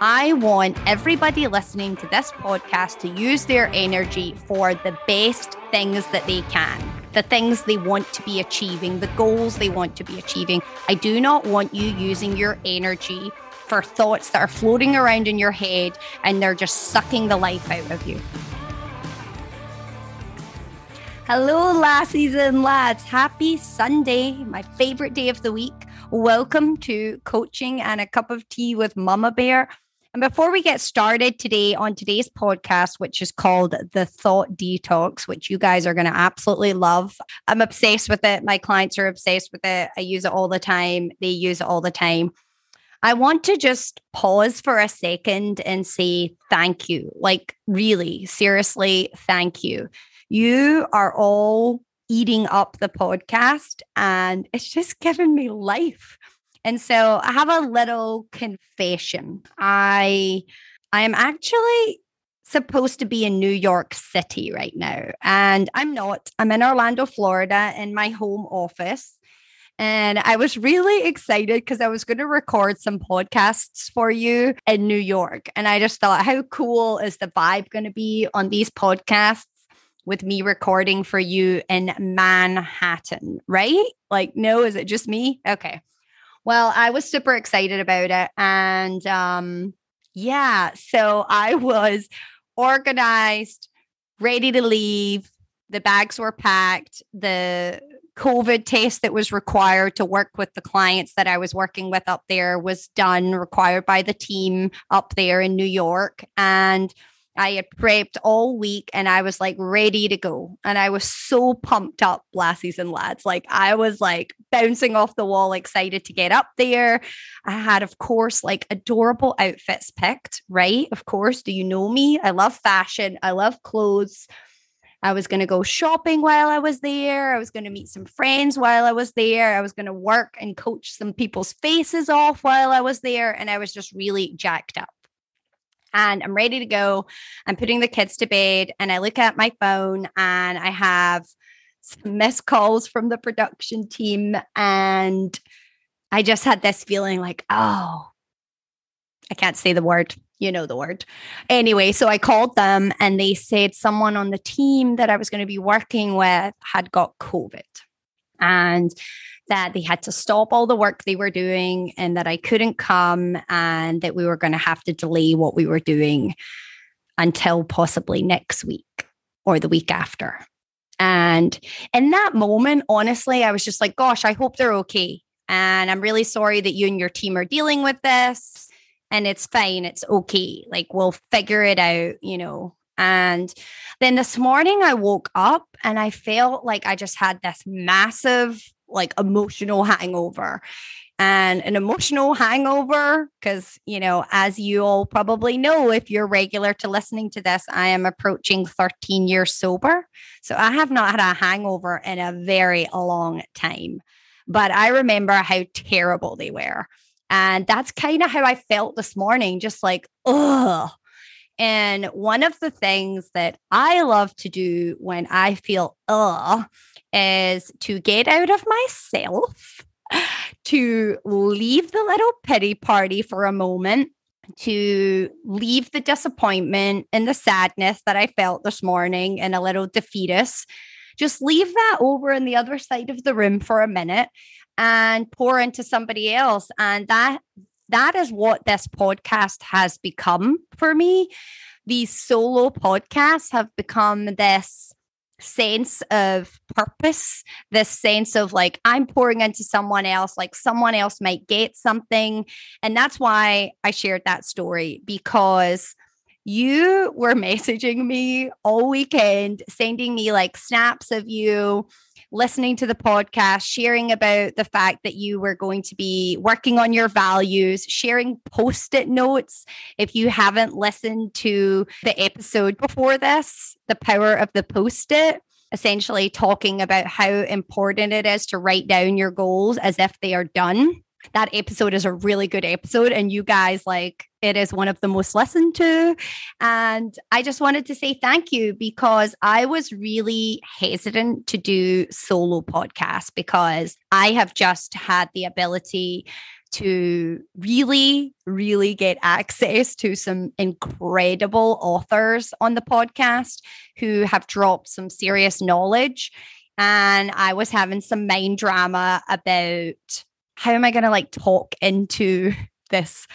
I want everybody listening to this podcast to use their energy for the best things that they can, the things they want to be achieving, the goals they want to be achieving. I do not want you using your energy for thoughts that are floating around in your head and they're just sucking the life out of you. Hello, lassies and lads. Happy Sunday, my favorite day of the week. Welcome to Coaching and a Cup of Tea with Mummabear. And before we get started today on today's podcast, which is called The Thought Detox, which you guys are going to absolutely love, I'm obsessed with it. My clients are obsessed with it. I use it all the time, they use it all the time. I want to just pause for a second and say thank you. Like, really, seriously, thank you. You are all eating up the podcast, and it's just given me life. And so I have a little confession. I I am actually supposed to be in New York City right now, and I'm not. I'm in Orlando, Florida, in my home office. And I was really excited because I was going to record some podcasts for you in New York. And I just thought, how cool is the vibe going to be on these podcasts with me recording for you in Manhattan, right? Like, no, is it just me? Okay. Well, I was super excited about it. And um, yeah, so I was organized, ready to leave. The bags were packed. The COVID test that was required to work with the clients that I was working with up there was done, required by the team up there in New York. And I had prepped all week and I was like ready to go. And I was so pumped up, lassies and lads. Like I was like bouncing off the wall, excited to get up there. I had, of course, like adorable outfits picked, right? Of course. Do you know me? I love fashion, I love clothes. I was going to go shopping while I was there. I was going to meet some friends while I was there. I was going to work and coach some people's faces off while I was there. And I was just really jacked up and I'm ready to go. I'm putting the kids to bed and I look at my phone and I have some missed calls from the production team. And I just had this feeling like, oh, I can't say the word. You know the word. Anyway, so I called them and they said someone on the team that I was going to be working with had got COVID. And that they had to stop all the work they were doing and that I couldn't come and that we were going to have to delay what we were doing until possibly next week or the week after. And in that moment, honestly, I was just like, gosh, I hope they're okay. And I'm really sorry that you and your team are dealing with this. And it's fine. It's okay. Like, we'll figure it out, you know. And then this morning, I woke up and I felt like I just had this massive like emotional hangover. And an emotional hangover because you know as you all probably know if you're regular to listening to this i am approaching 13 years sober. So i have not had a hangover in a very long time. But i remember how terrible they were. And that's kind of how i felt this morning just like ugh and one of the things that I love to do when I feel ugh is to get out of myself, to leave the little pity party for a moment, to leave the disappointment and the sadness that I felt this morning and a little defeatist. Just leave that over on the other side of the room for a minute and pour into somebody else. And that that is what this podcast has become for me. These solo podcasts have become this sense of purpose, this sense of like, I'm pouring into someone else, like someone else might get something. And that's why I shared that story because you were messaging me all weekend, sending me like snaps of you listening to the podcast, sharing about the fact that you were going to be working on your values, sharing post it notes. If you haven't listened to the episode before this, the power of the post it, essentially talking about how important it is to write down your goals as if they are done that episode is a really good episode and you guys like it is one of the most listened to and i just wanted to say thank you because i was really hesitant to do solo podcasts because i have just had the ability to really, really get access to some incredible authors on the podcast who have dropped some serious knowledge. And I was having some mind drama about how am I going to like talk into this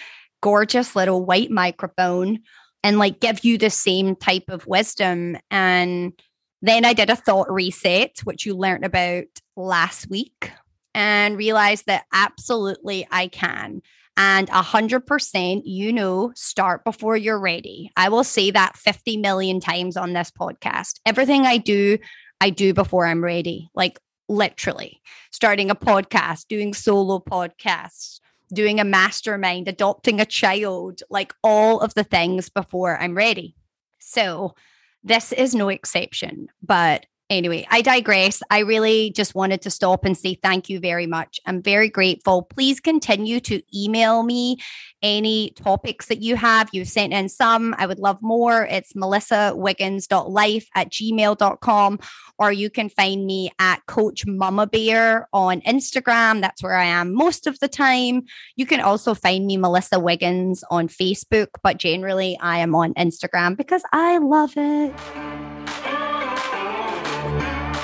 gorgeous little white microphone and like give you the same type of wisdom. And then I did a thought reset, which you learned about last week, and realized that absolutely I can. And a hundred percent, you know, start before you're ready. I will say that 50 million times on this podcast. Everything I do, I do before I'm ready. Like literally starting a podcast, doing solo podcasts, doing a mastermind, adopting a child, like all of the things before I'm ready. So this is no exception. But Anyway, I digress. I really just wanted to stop and say thank you very much. I'm very grateful. Please continue to email me any topics that you have. You've sent in some. I would love more. It's melissawiggins.life at gmail.com, or you can find me at Coach Mummabear on Instagram. That's where I am most of the time. You can also find me, Melissa Wiggins, on Facebook, but generally I am on Instagram because I love it.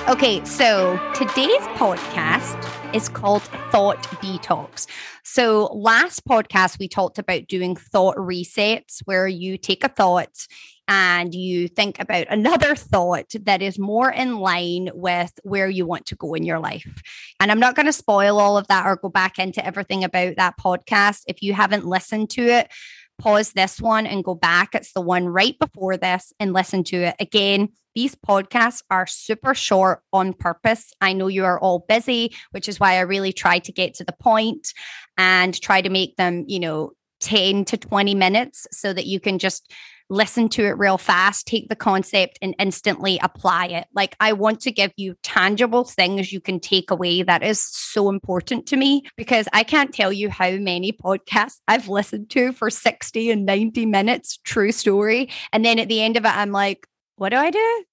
Okay, so today's podcast is called Thought Detox. So, last podcast, we talked about doing thought resets where you take a thought and you think about another thought that is more in line with where you want to go in your life. And I'm not going to spoil all of that or go back into everything about that podcast. If you haven't listened to it, pause this one and go back. It's the one right before this and listen to it. Again, these podcasts are super short on purpose. I know you are all busy, which is why I really try to get to the point and try to make them, you know, 10 to 20 minutes so that you can just listen to it real fast, take the concept and instantly apply it. Like, I want to give you tangible things you can take away. That is so important to me because I can't tell you how many podcasts I've listened to for 60 and 90 minutes, true story. And then at the end of it, I'm like, what do I do?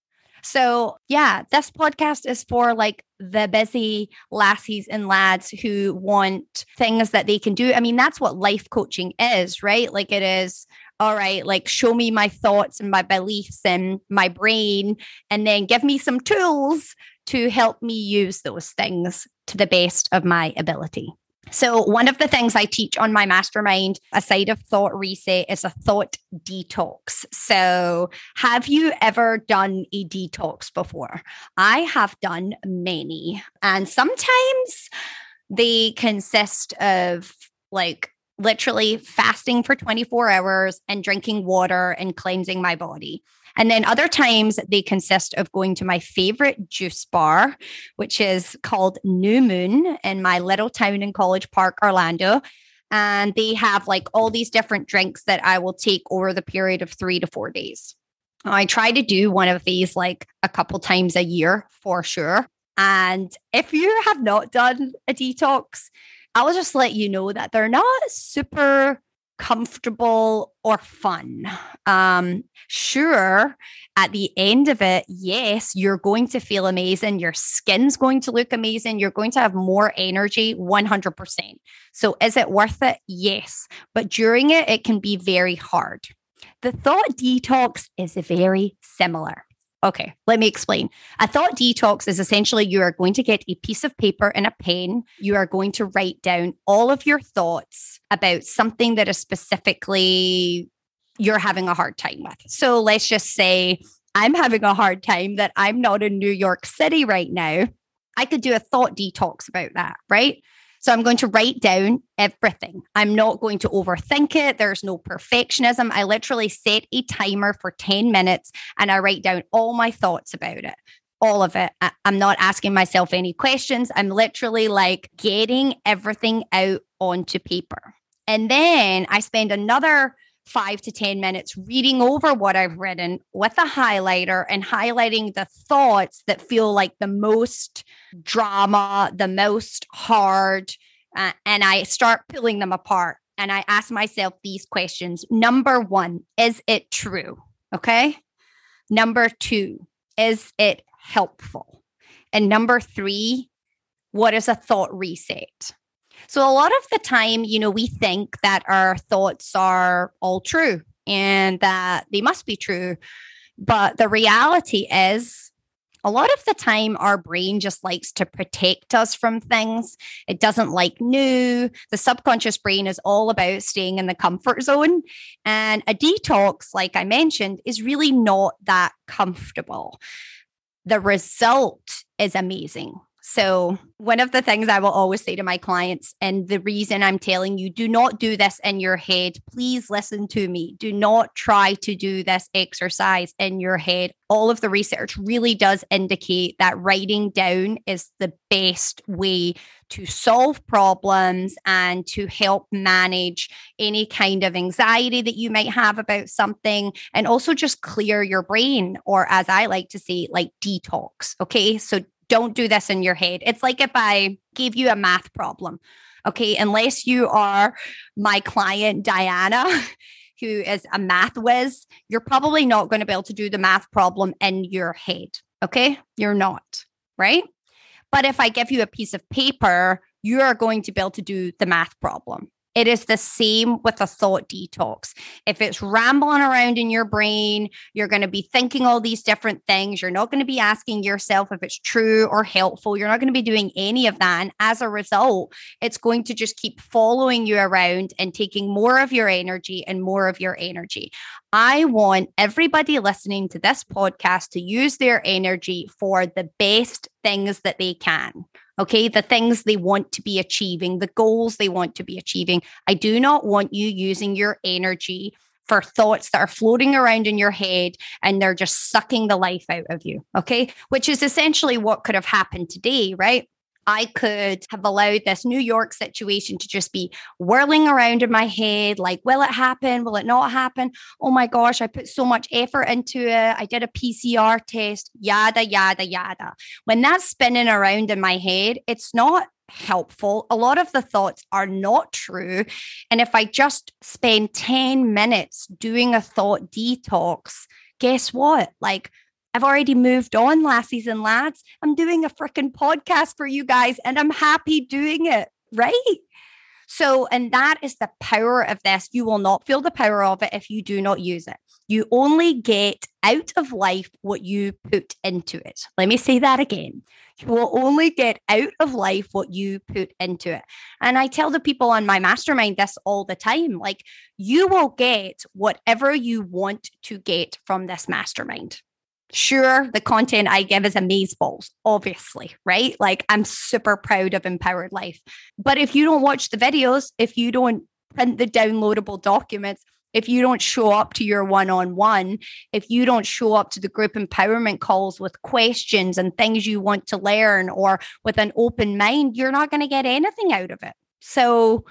So, yeah, this podcast is for like the busy lassies and lads who want things that they can do. I mean, that's what life coaching is, right? Like, it is all right, like show me my thoughts and my beliefs and my brain, and then give me some tools to help me use those things to the best of my ability. So, one of the things I teach on my mastermind, aside of thought reset, is a thought detox. So, have you ever done a detox before? I have done many, and sometimes they consist of like literally fasting for 24 hours and drinking water and cleansing my body. And then other times they consist of going to my favorite juice bar, which is called New Moon in my little town in College Park, Orlando. And they have like all these different drinks that I will take over the period of three to four days. I try to do one of these like a couple times a year for sure. And if you have not done a detox, I'll just let you know that they're not super comfortable or fun. Um, sure, at the end of it, yes, you're going to feel amazing. Your skin's going to look amazing. You're going to have more energy 100%. So, is it worth it? Yes. But during it, it can be very hard. The thought detox is very similar. Okay, let me explain. A thought detox is essentially you are going to get a piece of paper and a pen. You are going to write down all of your thoughts about something that is specifically you're having a hard time with. So let's just say I'm having a hard time that I'm not in New York City right now. I could do a thought detox about that, right? So I'm going to write down everything. I'm not going to overthink it. There's no perfectionism. I literally set a timer for 10 minutes and I write down all my thoughts about it. All of it. I'm not asking myself any questions. I'm literally like getting everything out onto paper. And then I spend another five to 10 minutes reading over what I've written with a highlighter and highlighting the thoughts that feel like the most drama, the most hard. Uh, and I start pulling them apart and I ask myself these questions. Number one, is it true? Okay. Number two, is it helpful? And number three, what is a thought reset? So, a lot of the time, you know, we think that our thoughts are all true and that they must be true. But the reality is, a lot of the time, our brain just likes to protect us from things. It doesn't like new. The subconscious brain is all about staying in the comfort zone. And a detox, like I mentioned, is really not that comfortable. The result is amazing. So, one of the things I will always say to my clients, and the reason I'm telling you, do not do this in your head. Please listen to me. Do not try to do this exercise in your head. All of the research really does indicate that writing down is the best way to solve problems and to help manage any kind of anxiety that you might have about something and also just clear your brain or as I like to say like detox okay so don't do this in your head. It's like if I gave you a math problem. Okay. Unless you are my client, Diana, who is a math whiz, you're probably not going to be able to do the math problem in your head. Okay. You're not. Right. But if I give you a piece of paper, you are going to be able to do the math problem. It is the same with a thought detox. If it's rambling around in your brain, you're going to be thinking all these different things. You're not going to be asking yourself if it's true or helpful. You're not going to be doing any of that. And as a result, it's going to just keep following you around and taking more of your energy and more of your energy. I want everybody listening to this podcast to use their energy for the best things that they can. Okay. The things they want to be achieving, the goals they want to be achieving. I do not want you using your energy for thoughts that are floating around in your head and they're just sucking the life out of you. Okay. Which is essentially what could have happened today, right? I could have allowed this New York situation to just be whirling around in my head like, will it happen? Will it not happen? Oh my gosh, I put so much effort into it. I did a PCR test, yada, yada, yada. When that's spinning around in my head, it's not helpful. A lot of the thoughts are not true. And if I just spend 10 minutes doing a thought detox, guess what? Like, I've already moved on, lassies and lads. I'm doing a freaking podcast for you guys and I'm happy doing it, right? So, and that is the power of this. You will not feel the power of it if you do not use it. You only get out of life what you put into it. Let me say that again. You will only get out of life what you put into it. And I tell the people on my mastermind this all the time like, you will get whatever you want to get from this mastermind. Sure, the content I give is amazeballs, obviously, right? Like I'm super proud of Empowered Life. But if you don't watch the videos, if you don't print the downloadable documents, if you don't show up to your one on one, if you don't show up to the group empowerment calls with questions and things you want to learn or with an open mind, you're not going to get anything out of it. So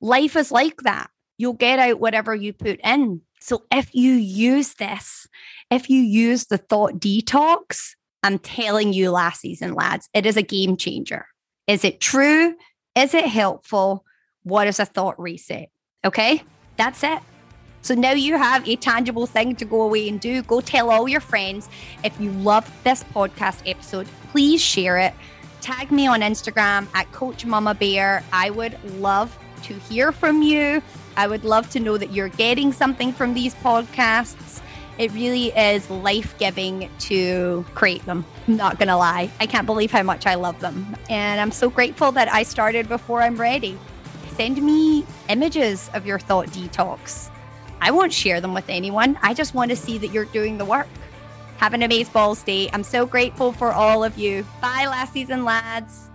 life is like that. You'll get out whatever you put in. So if you use this, if you use the thought detox, I'm telling you, lassies and lads, it is a game changer. Is it true? Is it helpful? What is a thought reset? Okay, that's it. So now you have a tangible thing to go away and do. Go tell all your friends. If you love this podcast episode, please share it. Tag me on Instagram at Coach Mummabear. I would love to hear from you. I would love to know that you're getting something from these podcasts. It really is life giving to create them. I'm not going to lie. I can't believe how much I love them. And I'm so grateful that I started before I'm ready. Send me images of your thought detox. I won't share them with anyone. I just want to see that you're doing the work. Have an amazing balls day. I'm so grateful for all of you. Bye, lassies and lads.